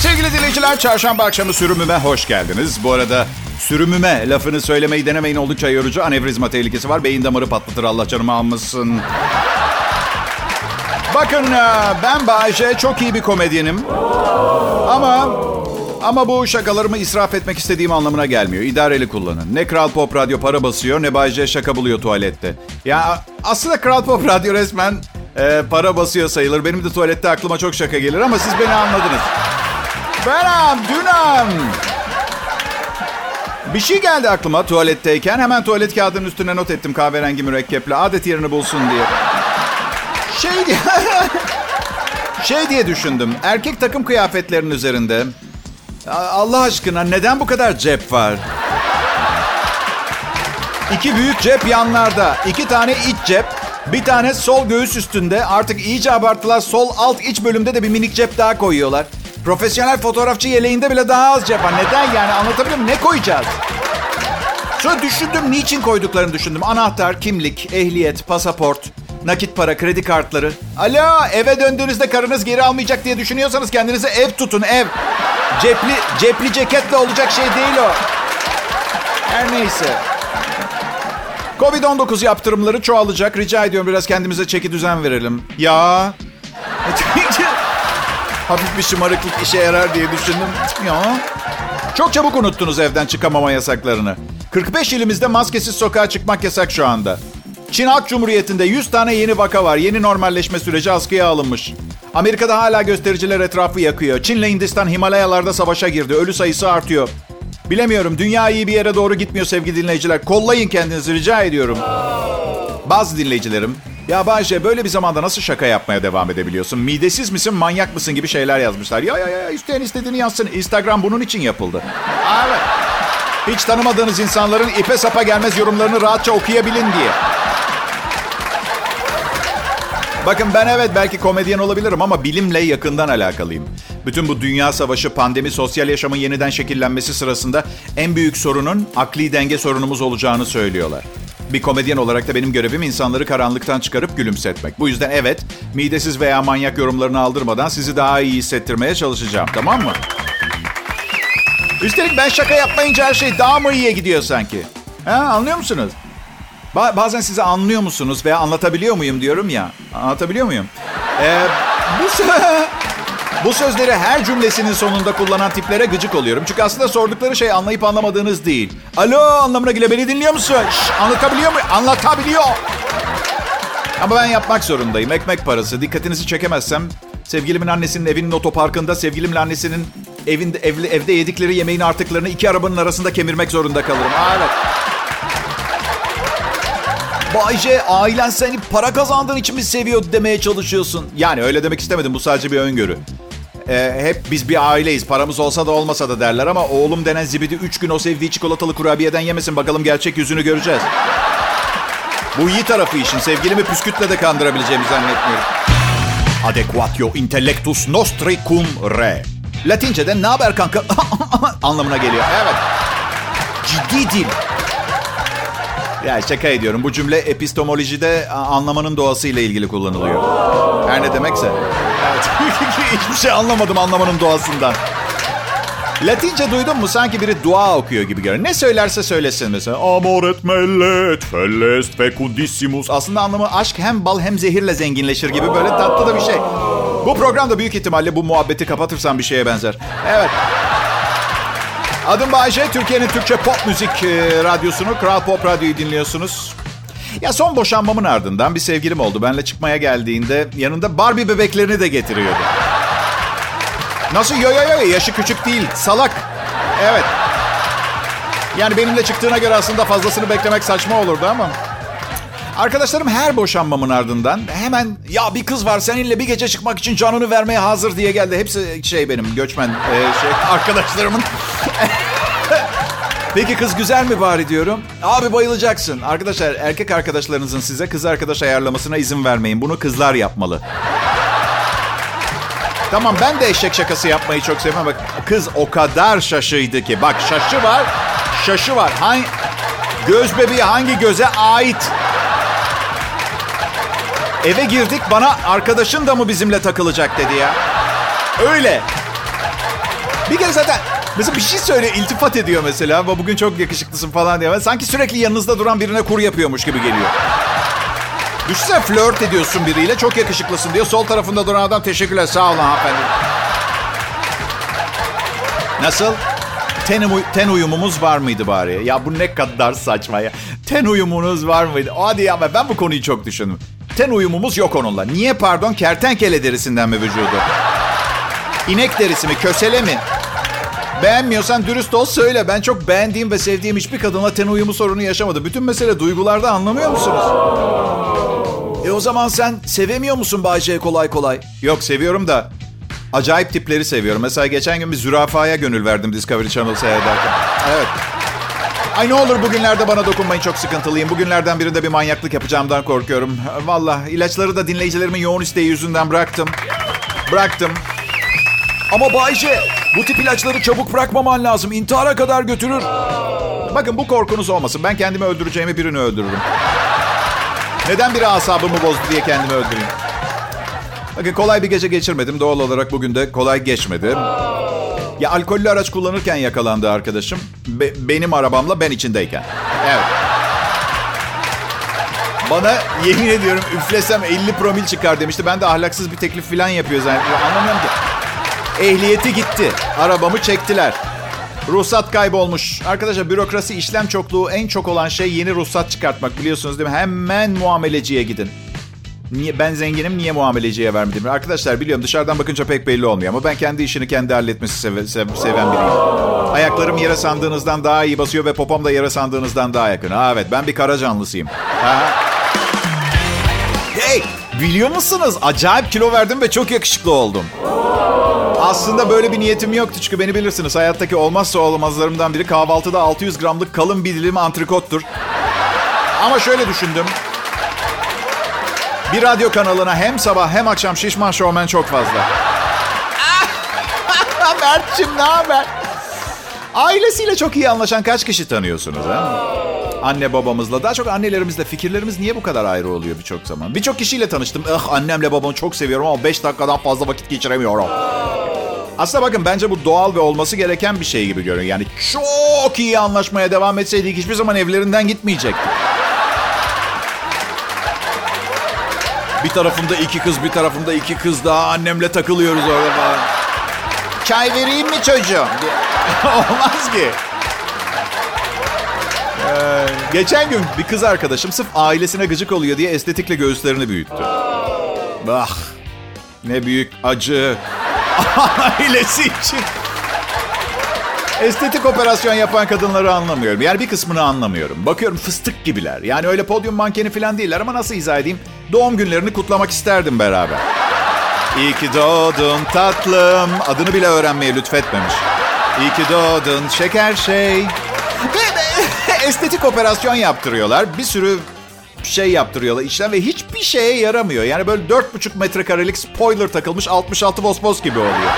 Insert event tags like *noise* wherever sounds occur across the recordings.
Sevgili dinleyiciler, çarşamba akşamı sürümüme hoş geldiniz. Bu arada sürümüme lafını söylemeyi denemeyin oldukça yorucu. Anevrizma tehlikesi var. Beyin damarı patlatır Allah canımı almasın. Bakın e, ben Bayece çok iyi bir komedyenim. Ama ama bu şakalarımı israf etmek istediğim anlamına gelmiyor. İdareli kullanın. Ne Kral Pop Radyo para basıyor ne Bayece şaka buluyor tuvalette. Ya aslında Kral Pop Radyo resmen e, para basıyor sayılır. Benim de tuvalette aklıma çok şaka gelir ama siz beni anladınız. Benim, dünüm. Bir şey geldi aklıma tuvaletteyken. Hemen tuvalet kağıdının üstüne not ettim kahverengi mürekkeple. Adet yerini bulsun diye. Şey diye... *laughs* şey diye düşündüm. Erkek takım kıyafetlerinin üzerinde. Allah aşkına neden bu kadar cep var? İki büyük cep yanlarda. iki tane iç cep. Bir tane sol göğüs üstünde. Artık iyice abarttılar. Sol alt iç bölümde de bir minik cep daha koyuyorlar. Profesyonel fotoğrafçı yeleğinde bile daha az cep. Neden yani anlatabiliyor muyum? Ne koyacağız? Sonra düşündüm niçin koyduklarını düşündüm. Anahtar, kimlik, ehliyet, pasaport, nakit para, kredi kartları. Alo eve döndüğünüzde karınız geri almayacak diye düşünüyorsanız kendinize ev tutun ev. Cepli, cepli ceketle olacak şey değil o. Her neyse. Covid-19 yaptırımları çoğalacak. Rica ediyorum biraz kendimize çeki düzen verelim. Ya. Hafif bir şımarıklık işe yarar diye düşündüm. Ya. Çok çabuk unuttunuz evden çıkamama yasaklarını. 45 ilimizde maskesiz sokağa çıkmak yasak şu anda. Çin Halk Cumhuriyeti'nde 100 tane yeni vaka var. Yeni normalleşme süreci askıya alınmış. Amerika'da hala göstericiler etrafı yakıyor. Çin'le Hindistan Himalayalarda savaşa girdi. Ölü sayısı artıyor. Bilemiyorum. Dünya iyi bir yere doğru gitmiyor sevgili dinleyiciler. Kollayın kendinizi rica ediyorum. Bazı dinleyicilerim ya Bayce böyle bir zamanda nasıl şaka yapmaya devam edebiliyorsun? Midesiz misin, manyak mısın gibi şeyler yazmışlar. Ya ya ya isteyen istediğini yazsın. Instagram bunun için yapıldı. Evet. Hiç tanımadığınız insanların ipe sapa gelmez yorumlarını rahatça okuyabilin diye. Bakın ben evet belki komedyen olabilirim ama bilimle yakından alakalıyım. Bütün bu dünya savaşı, pandemi, sosyal yaşamın yeniden şekillenmesi sırasında en büyük sorunun akli denge sorunumuz olacağını söylüyorlar. Bir komedyen olarak da benim görevim insanları karanlıktan çıkarıp gülümsetmek. Bu yüzden evet, midesiz veya manyak yorumlarını aldırmadan sizi daha iyi hissettirmeye çalışacağım. Tamam mı? Üstelik ben şaka yapmayınca her şey daha mı iyiye gidiyor sanki? Ha, anlıyor musunuz? Ba- bazen size anlıyor musunuz veya anlatabiliyor muyum diyorum ya. Anlatabiliyor muyum? Ee, bu, *laughs* bu sözleri her cümlesinin sonunda kullanan tiplere gıcık oluyorum. Çünkü aslında sordukları şey anlayıp anlamadığınız değil. Alo anlamına geliyor. Beni dinliyor musun? Şş, anlatabiliyor muyum? Anlatabiliyor. Ama ben yapmak zorundayım. Ekmek parası. Dikkatinizi çekemezsem sevgilimin annesinin evinin otoparkında sevgilimle annesinin evinde evli, evde yedikleri yemeğin artıklarını iki arabanın arasında kemirmek zorunda kalırım. Aa, evet. Bayce ailen seni para kazandığın için mi seviyor demeye çalışıyorsun? Yani öyle demek istemedim bu sadece bir öngörü. Ee, hep biz bir aileyiz paramız olsa da olmasa da derler ama oğlum denen zibidi 3 gün o sevdiği çikolatalı kurabiyeden yemesin bakalım gerçek yüzünü göreceğiz. Bu iyi tarafı işin sevgilimi püskütle de kandırabileceğimi zannetmiyorum. Adequatio intellectus nostri cum re. Latince'de ne haber kanka *laughs* anlamına geliyor. Evet. Ciddi dil. Ya şaka ediyorum. Bu cümle epistemolojide anlamanın doğasıyla ilgili kullanılıyor. Her ne demekse. *laughs* Hiçbir şey anlamadım anlamanın doğasından. Latince duydun mu sanki biri dua okuyor gibi görünüyor. Ne söylerse söylesin mesela. Amor et mellet, fellest fecundissimus. Aslında anlamı aşk hem bal hem zehirle zenginleşir gibi böyle tatlı da bir şey. Bu programda büyük ihtimalle bu muhabbeti kapatırsam bir şeye benzer. Evet. Adım Bayece. Türkiye'nin Türkçe pop müzik e, radyosunu, Kral Pop Radyo'yu dinliyorsunuz. Ya son boşanmamın ardından bir sevgilim oldu. Benle çıkmaya geldiğinde yanında Barbie bebeklerini de getiriyordu. Nasıl? Yo yo yo yaşı küçük değil. Salak. Evet. Yani benimle çıktığına göre aslında fazlasını beklemek saçma olurdu ama. Arkadaşlarım her boşanmamın ardından hemen ya bir kız var seninle bir gece çıkmak için canını vermeye hazır diye geldi. Hepsi şey benim göçmen e, şey *laughs* arkadaşlarımın. Peki kız güzel mi bari diyorum. Abi bayılacaksın. Arkadaşlar erkek arkadaşlarınızın size kız arkadaş ayarlamasına izin vermeyin. Bunu kızlar yapmalı. Tamam ben de eşek şakası yapmayı çok seviyorum. Bak kız o kadar şaşıydı ki. Bak şaşı var, şaşı var. Hangi, göz bebeği hangi göze ait? Eve girdik bana arkadaşın da mı bizimle takılacak dedi ya. Öyle. Bir kere zaten mesela bir şey söyle iltifat ediyor mesela. Ama bugün çok yakışıklısın falan diye. Sanki sürekli yanınızda duran birine kur yapıyormuş gibi geliyor. Düşünsene flört ediyorsun biriyle çok yakışıklısın diyor. Sol tarafında duran adam teşekkürler sağ olun hanımefendi. Nasıl? Ten, uy- ten uyumumuz var mıydı bari? Ya bu ne kadar saçma ya. Ten uyumunuz var mıydı? Hadi ya ben bu konuyu çok düşündüm. Ten uyumumuz yok onunla. Niye pardon? Kertenkele derisinden mi vücudu? İnek derisi mi? Kösele mi? Beğenmiyorsan dürüst ol söyle. Ben çok beğendiğim ve sevdiğim hiçbir kadınla ten uyumu sorunu yaşamadım. Bütün mesele duygularda anlamıyor musunuz? E o zaman sen sevemiyor musun Bayce'yi kolay kolay? Yok seviyorum da acayip tipleri seviyorum. Mesela geçen gün bir zürafaya gönül verdim Discovery Channel seyrederken. Evet. Ay ne olur bugünlerde bana dokunmayın çok sıkıntılıyım. Bugünlerden birinde bir manyaklık yapacağımdan korkuyorum. Valla ilaçları da dinleyicilerimin yoğun isteği yüzünden bıraktım. Bıraktım. Ama Bayce bu tip ilaçları çabuk bırakmaman lazım. İntihara kadar götürür. Bakın bu korkunuz olmasın. Ben kendimi öldüreceğimi birini öldürürüm. Neden biri asabımı bozdu diye kendimi öldüreyim? Bakın kolay bir gece geçirmedim. Doğal olarak bugün de kolay geçmedi. Ya alkollü araç kullanırken yakalandı arkadaşım. Be- benim arabamla ben içindeyken. Evet. Bana yemin ediyorum üflesem 50 promil çıkar demişti. Ben de ahlaksız bir teklif falan yapıyor zannediyorum. Anlamıyorum ki. Ehliyeti gitti. Arabamı çektiler. Ruhsat kaybolmuş. Arkadaşlar bürokrasi işlem çokluğu en çok olan şey yeni ruhsat çıkartmak biliyorsunuz değil mi? Hemen muameleciye gidin. Niye ben zenginim niye muameleciye vermedim? Arkadaşlar biliyorum dışarıdan bakınca pek belli olmuyor ama ben kendi işini kendi halletmesi seve- sev- seven biriyim. Ayaklarım yere sandığınızdan daha iyi basıyor ve popom da yere sandığınızdan daha yakın. Ha evet ben bir kara canlısıyım. Ha. Hey biliyor musunuz? Acayip kilo verdim ve çok yakışıklı oldum. Aslında böyle bir niyetim yoktu çünkü beni bilirsiniz. Hayattaki olmazsa olmazlarımdan biri kahvaltıda 600 gramlık kalın bir dilim antrikottur. Ama şöyle düşündüm. Bir radyo kanalına hem sabah hem akşam şişman şovmen çok fazla. *laughs* Mert'cim ne haber? Ailesiyle çok iyi anlaşan kaç kişi tanıyorsunuz ha? Anne babamızla, daha çok annelerimizle fikirlerimiz niye bu kadar ayrı oluyor birçok zaman? Birçok kişiyle tanıştım. Ah annemle babamı çok seviyorum ama 5 dakikadan fazla vakit geçiremiyorum. Aslında bakın bence bu doğal ve olması gereken bir şey gibi görünüyor. Yani çok iyi anlaşmaya devam etseydik hiçbir zaman evlerinden gitmeyecektik. Bir tarafımda iki kız, bir tarafımda iki kız daha annemle takılıyoruz orada falan. Çay vereyim mi çocuğum? *laughs* Olmaz ki. Ee, geçen gün bir kız arkadaşım sırf ailesine gıcık oluyor diye estetikle göğüslerini büyüttü. Ah, ne büyük acı. *laughs* Ailesi için. Estetik operasyon yapan kadınları anlamıyorum. Yani bir kısmını anlamıyorum. Bakıyorum fıstık gibiler. Yani öyle podyum mankeni falan değiller ama nasıl izah edeyim? Doğum günlerini kutlamak isterdim beraber. İyi ki doğdun tatlım. Adını bile öğrenmeye lütfetmemiş. İyi ki doğdun şeker şey. *laughs* Estetik operasyon yaptırıyorlar. Bir sürü şey yaptırıyorlar işlem ve hiçbir şeye yaramıyor. Yani böyle 4,5 metrekarelik spoiler takılmış 66 vosvos gibi oluyor.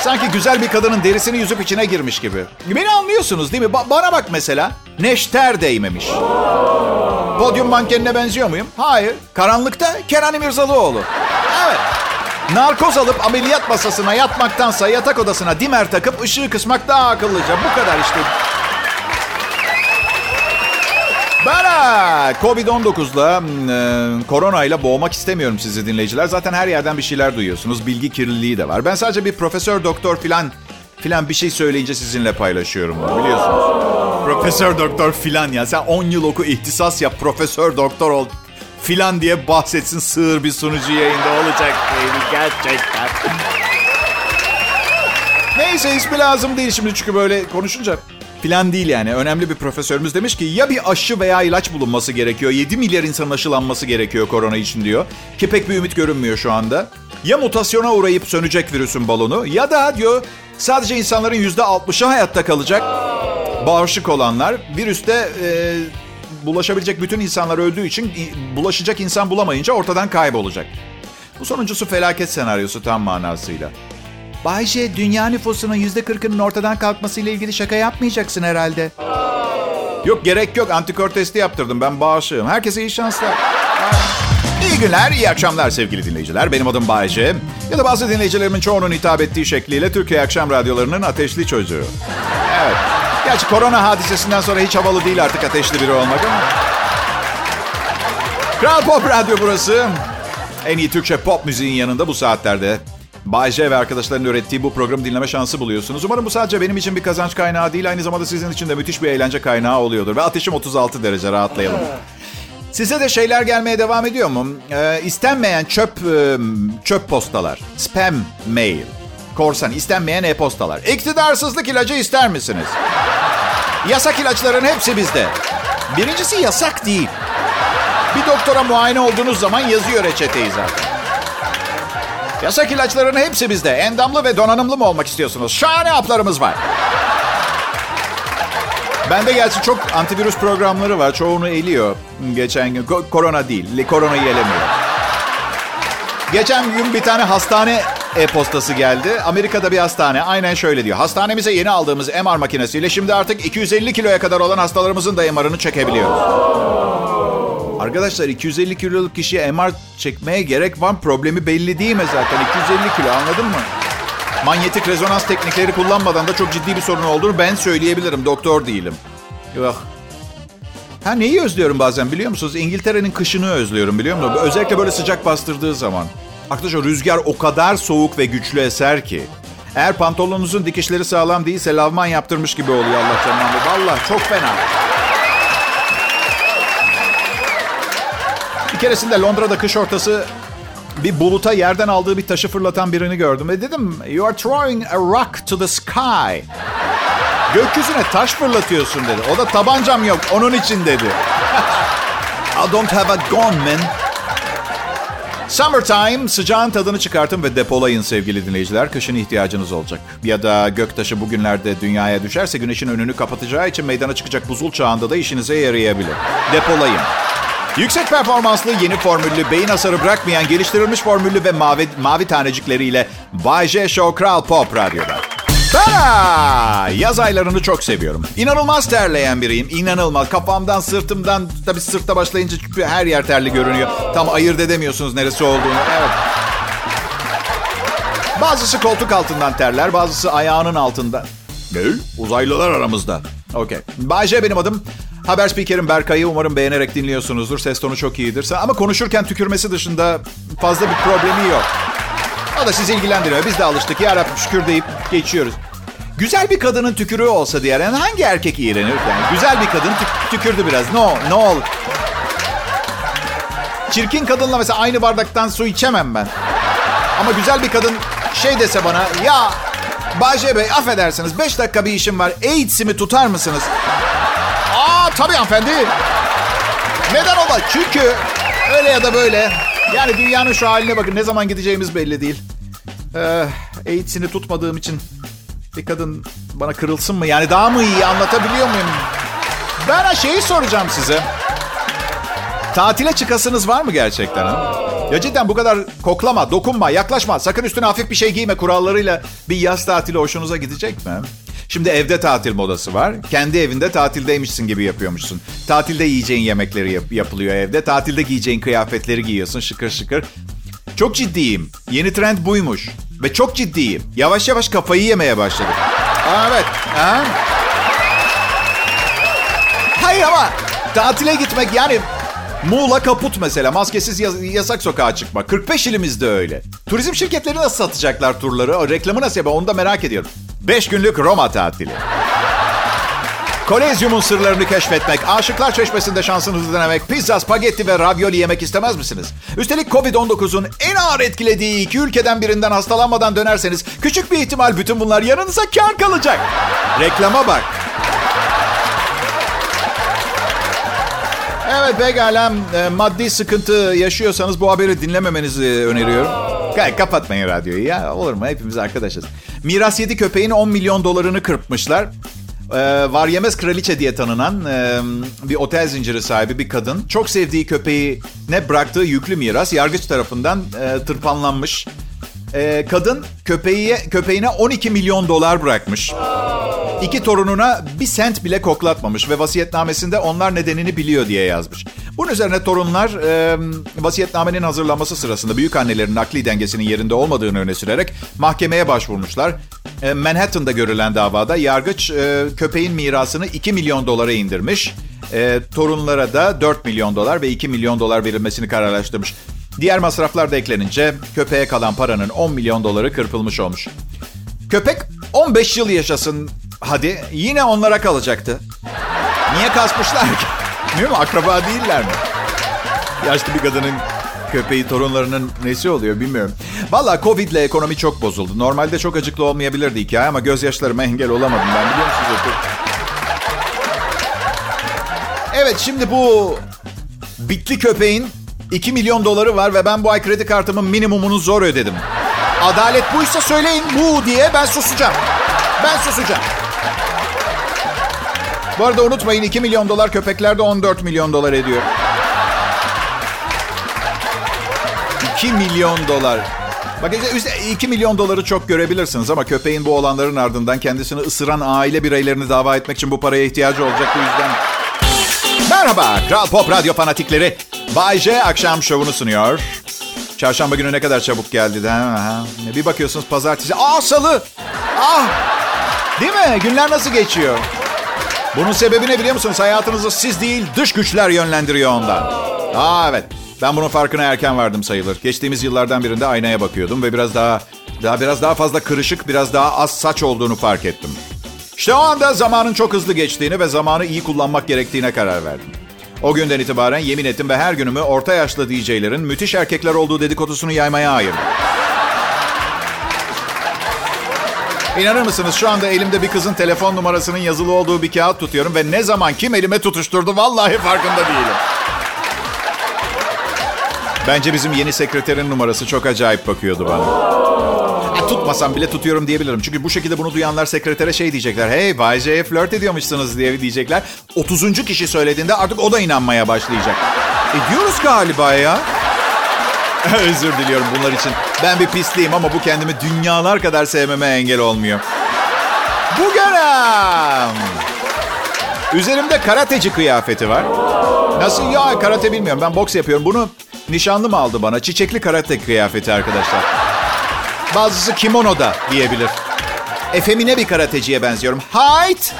Sanki güzel bir kadının derisini yüzüp içine girmiş gibi. Beni anlıyorsunuz değil mi? Ba- bana bak mesela. Neşter değmemiş. Podyum mankenine benziyor muyum? Hayır. Karanlıkta Kenan İmirzalıoğlu. Evet. Narkoz alıp ameliyat masasına yatmaktansa yatak odasına dimer takıp ışığı kısmak daha akıllıca. Bu kadar işte. Ben ha, Covid-19'la, e, koronayla boğmak istemiyorum sizi dinleyiciler. Zaten her yerden bir şeyler duyuyorsunuz. Bilgi kirliliği de var. Ben sadece bir profesör doktor filan filan bir şey söyleyince sizinle paylaşıyorum bunu biliyorsunuz. Profesör doktor filan ya. Sen 10 yıl oku ihtisas yap profesör doktor ol filan diye bahsetsin sığır bir sunucu yayında olacak değil gerçekten. Neyse ismi lazım değil şimdi çünkü böyle konuşunca filan değil yani. Önemli bir profesörümüz demiş ki ya bir aşı veya ilaç bulunması gerekiyor. 7 milyar insanın aşılanması gerekiyor korona için diyor. Ki pek bir ümit görünmüyor şu anda. Ya mutasyona uğrayıp sönecek virüsün balonu ya da diyor sadece insanların %60'ı hayatta kalacak. Bağışık olanlar virüste e, bulaşabilecek bütün insanlar öldüğü için bulaşacak insan bulamayınca ortadan kaybolacak. Bu sonuncusu felaket senaryosu tam manasıyla. Bayce, dünya nüfusunun yüzde kırkının ortadan kalkmasıyla ilgili şaka yapmayacaksın herhalde. Yok gerek yok. Antikor testi yaptırdım. Ben bağışığım. Herkese iyi şanslar. İyi günler, iyi akşamlar sevgili dinleyiciler. Benim adım Bayece. Ya da bazı dinleyicilerimin çoğunun hitap ettiği şekliyle Türkiye Akşam Radyoları'nın ateşli çocuğu. Evet. Gerçi korona hadisesinden sonra hiç havalı değil artık ateşli biri olmak ama. Kral Pop Radyo burası. En iyi Türkçe pop müziğin yanında bu saatlerde. Bayce ve arkadaşlarının ürettiği bu programı dinleme şansı buluyorsunuz. Umarım bu sadece benim için bir kazanç kaynağı değil, aynı zamanda sizin için de müthiş bir eğlence kaynağı oluyordur. Ve ateşim 36 derece rahatlayalım. Size de şeyler gelmeye devam ediyor mu? Ee, istenmeyen çöp e, çöp postalar, spam mail, korsan, istenmeyen e-postalar. İktidarsızlık ilacı ister misiniz? Yasak ilaçların hepsi bizde. Birincisi yasak değil. Bir doktora muayene olduğunuz zaman yazıyor reçeteyi zaten. Yasak ilaçların hepsi bizde. Endamlı ve donanımlı mı olmak istiyorsunuz? Şahane haplarımız var. Bende gerçi çok antivirüs programları var. Çoğunu eliyor geçen gün. Ko- korona değil. Koronayı elemiyor. Geçen gün bir tane hastane e-postası geldi. Amerika'da bir hastane aynen şöyle diyor. Hastanemize yeni aldığımız MR makinesiyle şimdi artık 250 kiloya kadar olan hastalarımızın da MR'ını çekebiliyoruz. Arkadaşlar 250 kiloluk kişiye MR çekmeye gerek var. Problemi belli değil mi zaten? 250 kilo anladın mı? Manyetik rezonans teknikleri kullanmadan da çok ciddi bir sorun olduğunu ben söyleyebilirim. Doktor değilim. Yok. Ha neyi özlüyorum bazen biliyor musunuz? İngiltere'nin kışını özlüyorum biliyor musunuz? Özellikle böyle sıcak bastırdığı zaman. Arkadaşlar rüzgar o kadar soğuk ve güçlü eser ki. Eğer pantolonunuzun dikişleri sağlam değilse lavman yaptırmış gibi oluyor Allah canına. Valla çok fena. Keresinde Londra'da kış ortası bir buluta yerden aldığı bir taşı fırlatan birini gördüm. Ve dedim, you are throwing a rock to the sky. Gökyüzüne taş fırlatıyorsun dedi. O da tabancam yok, onun için dedi. I don't have a gun man. Summertime, sıcağın tadını çıkartın ve depolayın sevgili dinleyiciler. Kışın ihtiyacınız olacak. Ya da göktaşı bugünlerde dünyaya düşerse güneşin önünü kapatacağı için meydana çıkacak buzul çağında da işinize yarayabilir. Depolayın. Yüksek performanslı, yeni formüllü, beyin hasarı bırakmayan, geliştirilmiş formüllü ve mavi, mavi tanecikleriyle Bay J Show Kral Pop Radyo'da. Ta! Yaz aylarını çok seviyorum. İnanılmaz terleyen biriyim. İnanılmaz. Kafamdan, sırtımdan, tabii sırtta başlayınca her yer terli görünüyor. Tam ayırt edemiyorsunuz neresi olduğunu. Evet. Bazısı koltuk altından terler, bazısı ayağının altında. Ne? Uzaylılar aramızda. Okey. Bayce benim adım. Haber spikerim Berkay'ı umarım beğenerek dinliyorsunuzdur. Ses tonu çok iyidir. Ama konuşurken tükürmesi dışında fazla bir problemi yok. O da sizi ilgilendiriyor. Biz de alıştık. Ya Rabbim şükür deyip geçiyoruz. Güzel bir kadının tükürüğü olsa diğer yani hangi erkek iğrenir? Yani güzel bir kadın tük- tükürdü biraz. No, ne ol? Çirkin kadınla mesela aynı bardaktan su içemem ben. Ama güzel bir kadın şey dese bana ya Bahçe Bey affedersiniz 5 dakika bir işim var. AIDS'imi tutar mısınız? Tabii hanımefendi. Neden ola? Çünkü öyle ya da böyle. Yani dünyanın şu haline bakın ne zaman gideceğimiz belli değil. Ee, AIDS'ini tutmadığım için bir kadın bana kırılsın mı? Yani daha mı iyi anlatabiliyor muyum? Ben şeyi soracağım size. Tatile çıkasınız var mı gerçekten? Ha? Ya cidden bu kadar koklama, dokunma, yaklaşma, sakın üstüne hafif bir şey giyme kurallarıyla bir yaz tatili hoşunuza gidecek mi? Şimdi evde tatil modası var. Kendi evinde tatildeymişsin gibi yapıyormuşsun. Tatilde yiyeceğin yemekleri yap- yapılıyor evde. Tatilde giyeceğin kıyafetleri giyiyorsun şıkır şıkır. Çok ciddiyim. Yeni trend buymuş. Ve çok ciddiyim. Yavaş yavaş kafayı yemeye başladım. Aa, evet. Ha? Hayır ama tatile gitmek yani Muğla kaput mesela. Maskesiz yas- yasak sokağa çıkma. 45 ilimizde öyle. Turizm şirketleri nasıl satacaklar turları? O reklamı nasıl yapar? Onu da merak ediyorum. 5 günlük Roma tatili. Kolezyumun sırlarını keşfetmek, Aşıklar Çeşmesi'nde şansınızı denemek, pizza, spagetti ve ravioli yemek istemez misiniz? Üstelik Covid-19'un en ağır etkilediği iki ülkeden birinden hastalanmadan dönerseniz küçük bir ihtimal bütün bunlar yanınıza kar kalacak. Reklama bak. Evet pekala maddi sıkıntı yaşıyorsanız bu haberi dinlememenizi öneriyorum. Ka- kapatmayın radyoyu ya olur mu hepimiz arkadaşız. Miras yedi köpeğin 10 milyon dolarını kırpmışlar. Ee, var yemez kraliçe diye tanınan e, bir otel zinciri sahibi bir kadın. Çok sevdiği köpeği ne bıraktığı yüklü miras yargıç tarafından e, tırpanlanmış. E, kadın köpeğe, köpeğine 12 milyon dolar bırakmış. İki torununa bir sent bile koklatmamış ve vasiyetnamesinde onlar nedenini biliyor diye yazmış. Bunun üzerine torunlar e, vasiyetnamenin hazırlanması sırasında büyük annelerin akli dengesinin yerinde olmadığını öne sürerek mahkemeye başvurmuşlar. E, Manhattan'da görülen davada yargıç e, köpeğin mirasını 2 milyon dolara indirmiş. E, torunlara da 4 milyon dolar ve 2 milyon dolar verilmesini kararlaştırmış. Diğer masraflar da eklenince köpeğe kalan paranın 10 milyon doları kırpılmış olmuş. Köpek 15 yıl yaşasın hadi yine onlara kalacaktı. Niye kasmışlar ki? Değil mi? Akraba değiller mi? Yaşlı bir kadının köpeği torunlarının nesi oluyor bilmiyorum. Valla Covid ile ekonomi çok bozuldu. Normalde çok acıklı olmayabilirdi hikaye ama gözyaşlarıma engel olamadım ben biliyor musunuz? Evet şimdi bu bitli köpeğin 2 milyon doları var ve ben bu ay kredi kartımın minimumunu zor ödedim. Adalet buysa söyleyin bu diye ben susacağım. Ben susacağım. Bu arada unutmayın 2 milyon dolar köpeklerde 14 milyon dolar ediyor. 2 milyon dolar. Bak işte 2 milyon doları çok görebilirsiniz ama köpeğin bu olanların ardından kendisini ısıran aile bireylerini dava etmek için bu paraya ihtiyacı olacak bu yüzden. Merhaba Kral Pop Radyo fanatikleri. Bay J akşam şovunu sunuyor. Çarşamba günü ne kadar çabuk geldi. Ha? Bir bakıyorsunuz pazartesi. Aa salı. Ah. Değil mi? Günler nasıl geçiyor? Bunun sebebi ne biliyor musunuz? Hayatınızı siz değil dış güçler yönlendiriyor ondan. Aa evet. Ben bunun farkına erken vardım sayılır. Geçtiğimiz yıllardan birinde aynaya bakıyordum ve biraz daha daha biraz daha fazla kırışık, biraz daha az saç olduğunu fark ettim. İşte o anda zamanın çok hızlı geçtiğini ve zamanı iyi kullanmak gerektiğine karar verdim. O günden itibaren yemin ettim ve her günümü orta yaşlı DJ'lerin müthiş erkekler olduğu dedikodusunu yaymaya ayırdım. İnanır mısınız şu anda elimde bir kızın telefon numarasının yazılı olduğu bir kağıt tutuyorum ve ne zaman kim elime tutuşturdu vallahi farkında değilim. Bence bizim yeni sekreterin numarası çok acayip bakıyordu bana. Ya, tutmasam bile tutuyorum diyebilirim. Çünkü bu şekilde bunu duyanlar sekretere şey diyecekler. Hey Bay J'ye flört ediyormuşsunuz diye diyecekler. 30. kişi söylediğinde artık o da inanmaya başlayacak. Ediyoruz galiba ya. *laughs* Özür diliyorum bunlar için. Ben bir pisliyim ama bu kendimi dünyalar kadar sevmeme engel olmuyor. Bugünüm. Üzerimde karateci kıyafeti var. Nasıl ya karate bilmiyorum. Ben boks yapıyorum. Bunu nişanlım aldı bana. Çiçekli karate kıyafeti arkadaşlar. Bazısı kimono da diyebilir. Efemine bir karateciye benziyorum. Hayt!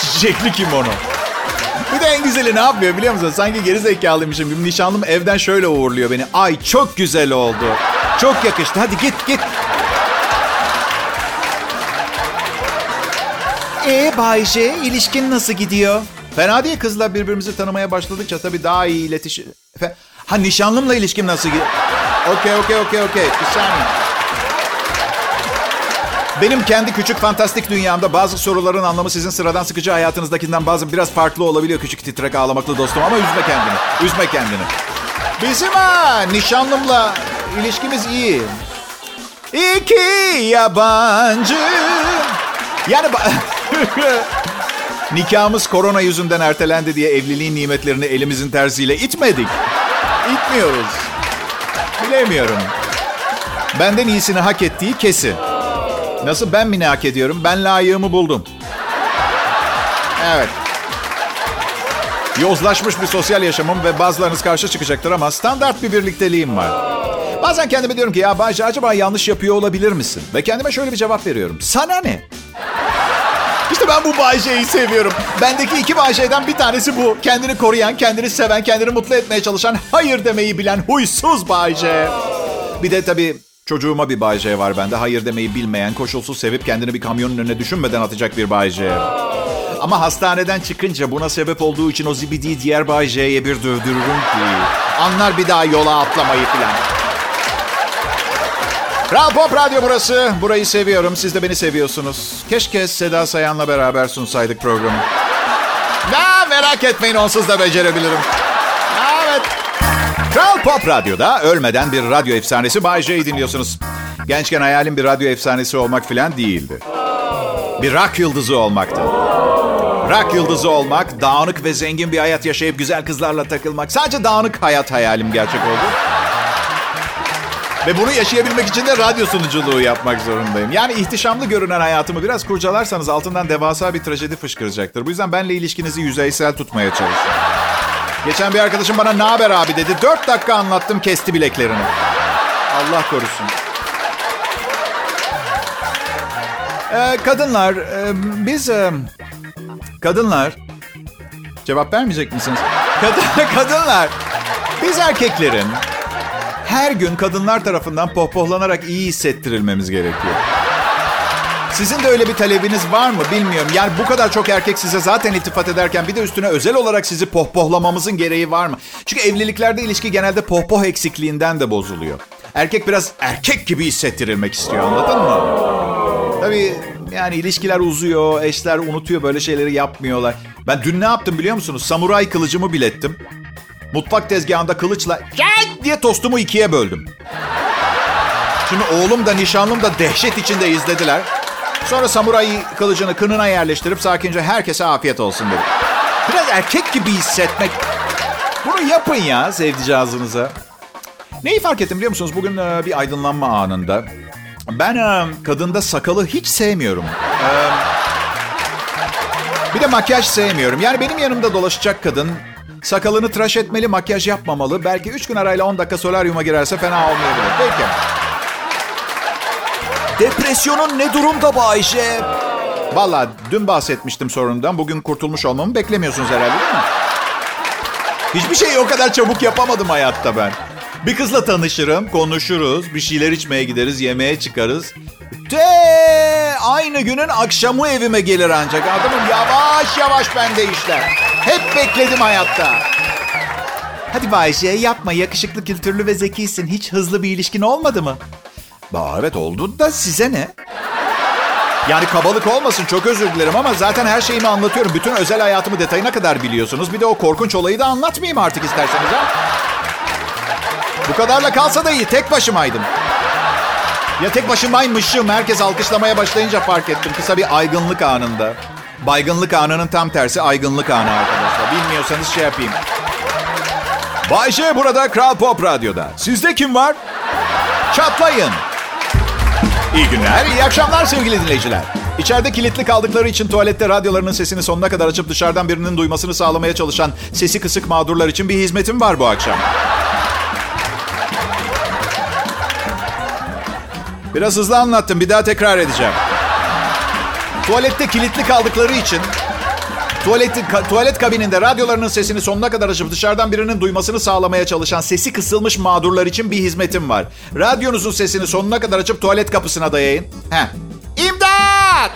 Çiçekli kimono. Bir de en güzeli ne yapıyor biliyor musun? Sanki geri zekalıymışım gibi. Nişanlım evden şöyle uğurluyor beni. Ay çok güzel oldu. Çok yakıştı. Hadi git git. E Bayce, ilişkin nasıl gidiyor? Fena değil kızla birbirimizi tanımaya başladıkça tabii daha iyi iletişim... Ha nişanlımla ilişkim nasıl gidiyor? Okey, okey, okey, okey. Bir saniye. Benim kendi küçük fantastik dünyamda bazı soruların anlamı sizin sıradan sıkıcı hayatınızdakinden bazı biraz farklı olabiliyor küçük titrek ağlamaklı dostum ama üzme kendini. Üzme kendini. Bizim ha nişanlımla ilişkimiz iyi. İki yabancı. Yani *laughs* nikahımız korona yüzünden ertelendi diye evliliğin nimetlerini elimizin tersiyle itmedik. İtmiyoruz. Bilemiyorum. Benden iyisini hak ettiği kesin. Nasıl ben mi ne hak ediyorum? Ben layığımı buldum. Evet. Yozlaşmış bir sosyal yaşamım ve bazılarınız karşı çıkacaktır ama standart bir birlikteliğim var. Bazen kendime diyorum ki ya Bayce acaba yanlış yapıyor olabilir misin? Ve kendime şöyle bir cevap veriyorum. Sana ne? İşte ben bu Bayce'yi seviyorum. Bendeki iki Bayce'den bir tanesi bu. Kendini koruyan, kendini seven, kendini mutlu etmeye çalışan, hayır demeyi bilen huysuz Bayce. Bir de tabii çocuğuma bir Bayce var bende. Hayır demeyi bilmeyen, koşulsuz sevip kendini bir kamyonun önüne düşünmeden atacak bir Bayce. Ama hastaneden çıkınca buna sebep olduğu için o zibidiyi diğer Bay J'ye bir dövdürürüm ki. Anlar bir daha yola atlamayı falan. Kral Pop Radyo burası. Burayı seviyorum. Siz de beni seviyorsunuz. Keşke Seda Sayan'la beraber sunsaydık programı. Ya merak etmeyin onsuz da becerebilirim. Kral Pop Radyo'da ölmeden bir radyo efsanesi Bay J'yi dinliyorsunuz. Gençken hayalim bir radyo efsanesi olmak falan değildi. Bir rock yıldızı olmaktı. Rock yıldızı olmak, dağınık ve zengin bir hayat yaşayıp güzel kızlarla takılmak. Sadece dağınık hayat hayalim gerçek oldu. Ve bunu yaşayabilmek için de radyo sunuculuğu yapmak zorundayım. Yani ihtişamlı görünen hayatımı biraz kurcalarsanız altından devasa bir trajedi fışkıracaktır. Bu yüzden benle ilişkinizi yüzeysel tutmaya çalışın. Geçen bir arkadaşım bana ne haber abi dedi. Dört dakika anlattım kesti bileklerini. Allah korusun. Ee, kadınlar, e, biz e, kadınlar cevap vermeyecek misiniz? Kadın, *laughs* kadınlar, biz erkeklerin her gün kadınlar tarafından pohpohlanarak iyi hissettirilmemiz gerekiyor. Sizin de öyle bir talebiniz var mı bilmiyorum. Yani bu kadar çok erkek size zaten iltifat ederken bir de üstüne özel olarak sizi pohpohlamamızın gereği var mı? Çünkü evliliklerde ilişki genelde pohpoh eksikliğinden de bozuluyor. Erkek biraz erkek gibi hissettirilmek istiyor anladın mı? Tabii yani ilişkiler uzuyor, eşler unutuyor böyle şeyleri yapmıyorlar. Ben dün ne yaptım biliyor musunuz? Samuray kılıcımı bilettim. Mutfak tezgahında kılıçla gel diye tostumu ikiye böldüm. Şimdi oğlum da nişanlım da dehşet içinde izlediler. Sonra samuray kılıcını kınına yerleştirip sakince herkese afiyet olsun dedi. Biraz erkek gibi hissetmek. Bunu yapın ya sevdicazınıza. Neyi fark ettim biliyor musunuz? Bugün e, bir aydınlanma anında. Ben e, kadında sakalı hiç sevmiyorum. E, bir de makyaj sevmiyorum. Yani benim yanımda dolaşacak kadın sakalını tıraş etmeli, makyaj yapmamalı. Belki 3 gün arayla 10 dakika solaryuma girerse fena olmayabilir. Peki. Depresyonun ne durumda Bayşe? Valla dün bahsetmiştim sorundan. Bugün kurtulmuş olmamı beklemiyorsunuz herhalde değil mi? Hiçbir şeyi o kadar çabuk yapamadım hayatta ben. Bir kızla tanışırım, konuşuruz, bir şeyler içmeye gideriz, yemeğe çıkarız. De aynı günün akşamı evime gelir ancak. Adamım yavaş yavaş bende işler. Hep bekledim hayatta. Hadi Bayşe yapma yakışıklı, kültürlü ve zekisin. Hiç hızlı bir ilişkin olmadı mı? Aa, evet oldu da size ne? Yani kabalık olmasın çok özür dilerim ama zaten her şeyimi anlatıyorum. Bütün özel hayatımı detayına kadar biliyorsunuz. Bir de o korkunç olayı da anlatmayayım artık isterseniz ha. Bu kadarla kalsa da iyi. Tek başımaydım. Ya tek başımaymışım. Herkes alkışlamaya başlayınca fark ettim. Kısa bir aygınlık anında. Baygınlık anının tam tersi aygınlık anı arkadaşlar. Bilmiyorsanız şey yapayım. Bayşe burada Kral Pop Radyo'da. Sizde kim var? Çatlayın. İyi günler, iyi akşamlar sevgili dinleyiciler. İçeride kilitli kaldıkları için tuvalette radyolarının sesini sonuna kadar açıp dışarıdan birinin duymasını sağlamaya çalışan sesi kısık mağdurlar için bir hizmetim var bu akşam. Biraz hızlı anlattım, bir daha tekrar edeceğim. Tuvalette kilitli kaldıkları için Tuvaleti, ka, tuvalet kabininde radyolarının sesini sonuna kadar açıp dışarıdan birinin duymasını sağlamaya çalışan sesi kısılmış mağdurlar için bir hizmetim var. Radyonuzun sesini sonuna kadar açıp tuvalet kapısına dayayın. Heh. İmdat!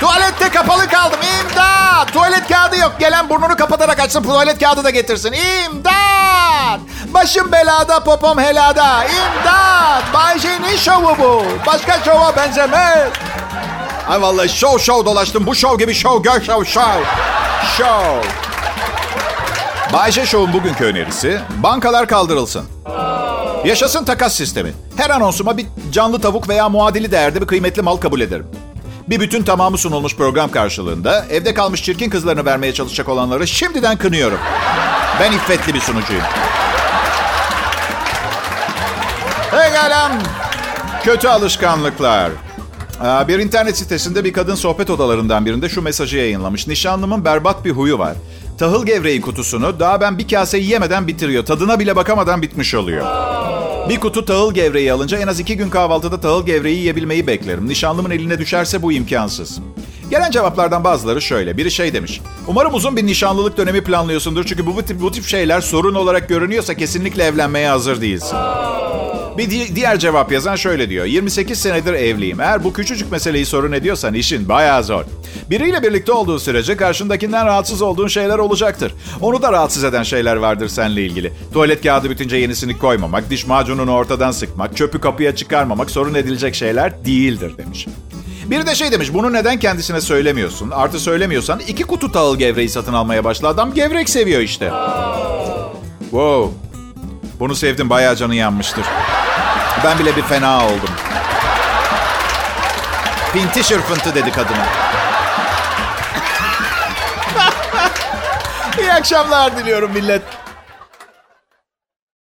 Tuvalette kapalı kaldım. İmdat! Tuvalet kağıdı yok. Gelen burnunu kapatarak açsın tuvalet kağıdı da getirsin. İmdat! Başım belada, popom helada. İmdat! Bayşe'nin şovu bu. Başka şova benzemez. Ay vallahi show show dolaştım. Bu show gibi show, gör show, show. Show. Bayşe Show'un bugünkü önerisi bankalar kaldırılsın. Yaşasın takas sistemi. Her anonsuma bir canlı tavuk veya muadili değerde bir kıymetli mal kabul ederim. Bir bütün tamamı sunulmuş program karşılığında evde kalmış çirkin kızlarını vermeye çalışacak olanları şimdiden kınıyorum. Ben iffetli bir sunucuyum. Pekala. Kötü alışkanlıklar. Bir internet sitesinde bir kadın sohbet odalarından birinde şu mesajı yayınlamış. Nişanlımın berbat bir huyu var. Tahıl gevreği kutusunu daha ben bir kase yiyemeden bitiriyor. Tadına bile bakamadan bitmiş oluyor. Bir kutu tahıl gevreği alınca en az iki gün kahvaltıda tahıl gevreği yiyebilmeyi beklerim. Nişanlımın eline düşerse bu imkansız. Gelen cevaplardan bazıları şöyle. Biri şey demiş. Umarım uzun bir nişanlılık dönemi planlıyorsundur. Çünkü bu tip, bu tip şeyler sorun olarak görünüyorsa kesinlikle evlenmeye hazır değilsin. Bir di- diğer cevap yazan şöyle diyor. 28 senedir evliyim. Eğer bu küçücük meseleyi sorun ediyorsan işin bayağı zor. Biriyle birlikte olduğu sürece karşındakinden rahatsız olduğun şeyler olacaktır. Onu da rahatsız eden şeyler vardır seninle ilgili. Tuvalet kağıdı bitince yenisini koymamak, diş macununu ortadan sıkmak, çöpü kapıya çıkarmamak sorun edilecek şeyler değildir demiş. Biri de şey demiş, bunu neden kendisine söylemiyorsun? Artı söylemiyorsan iki kutu tahıl gevreği satın almaya başla. Adam gevrek seviyor işte. Wow. Bunu sevdim, bayağı canı yanmıştır. Ben bile bir fena oldum. Pinti şırfıntı dedi kadına. *laughs* İyi akşamlar diliyorum millet.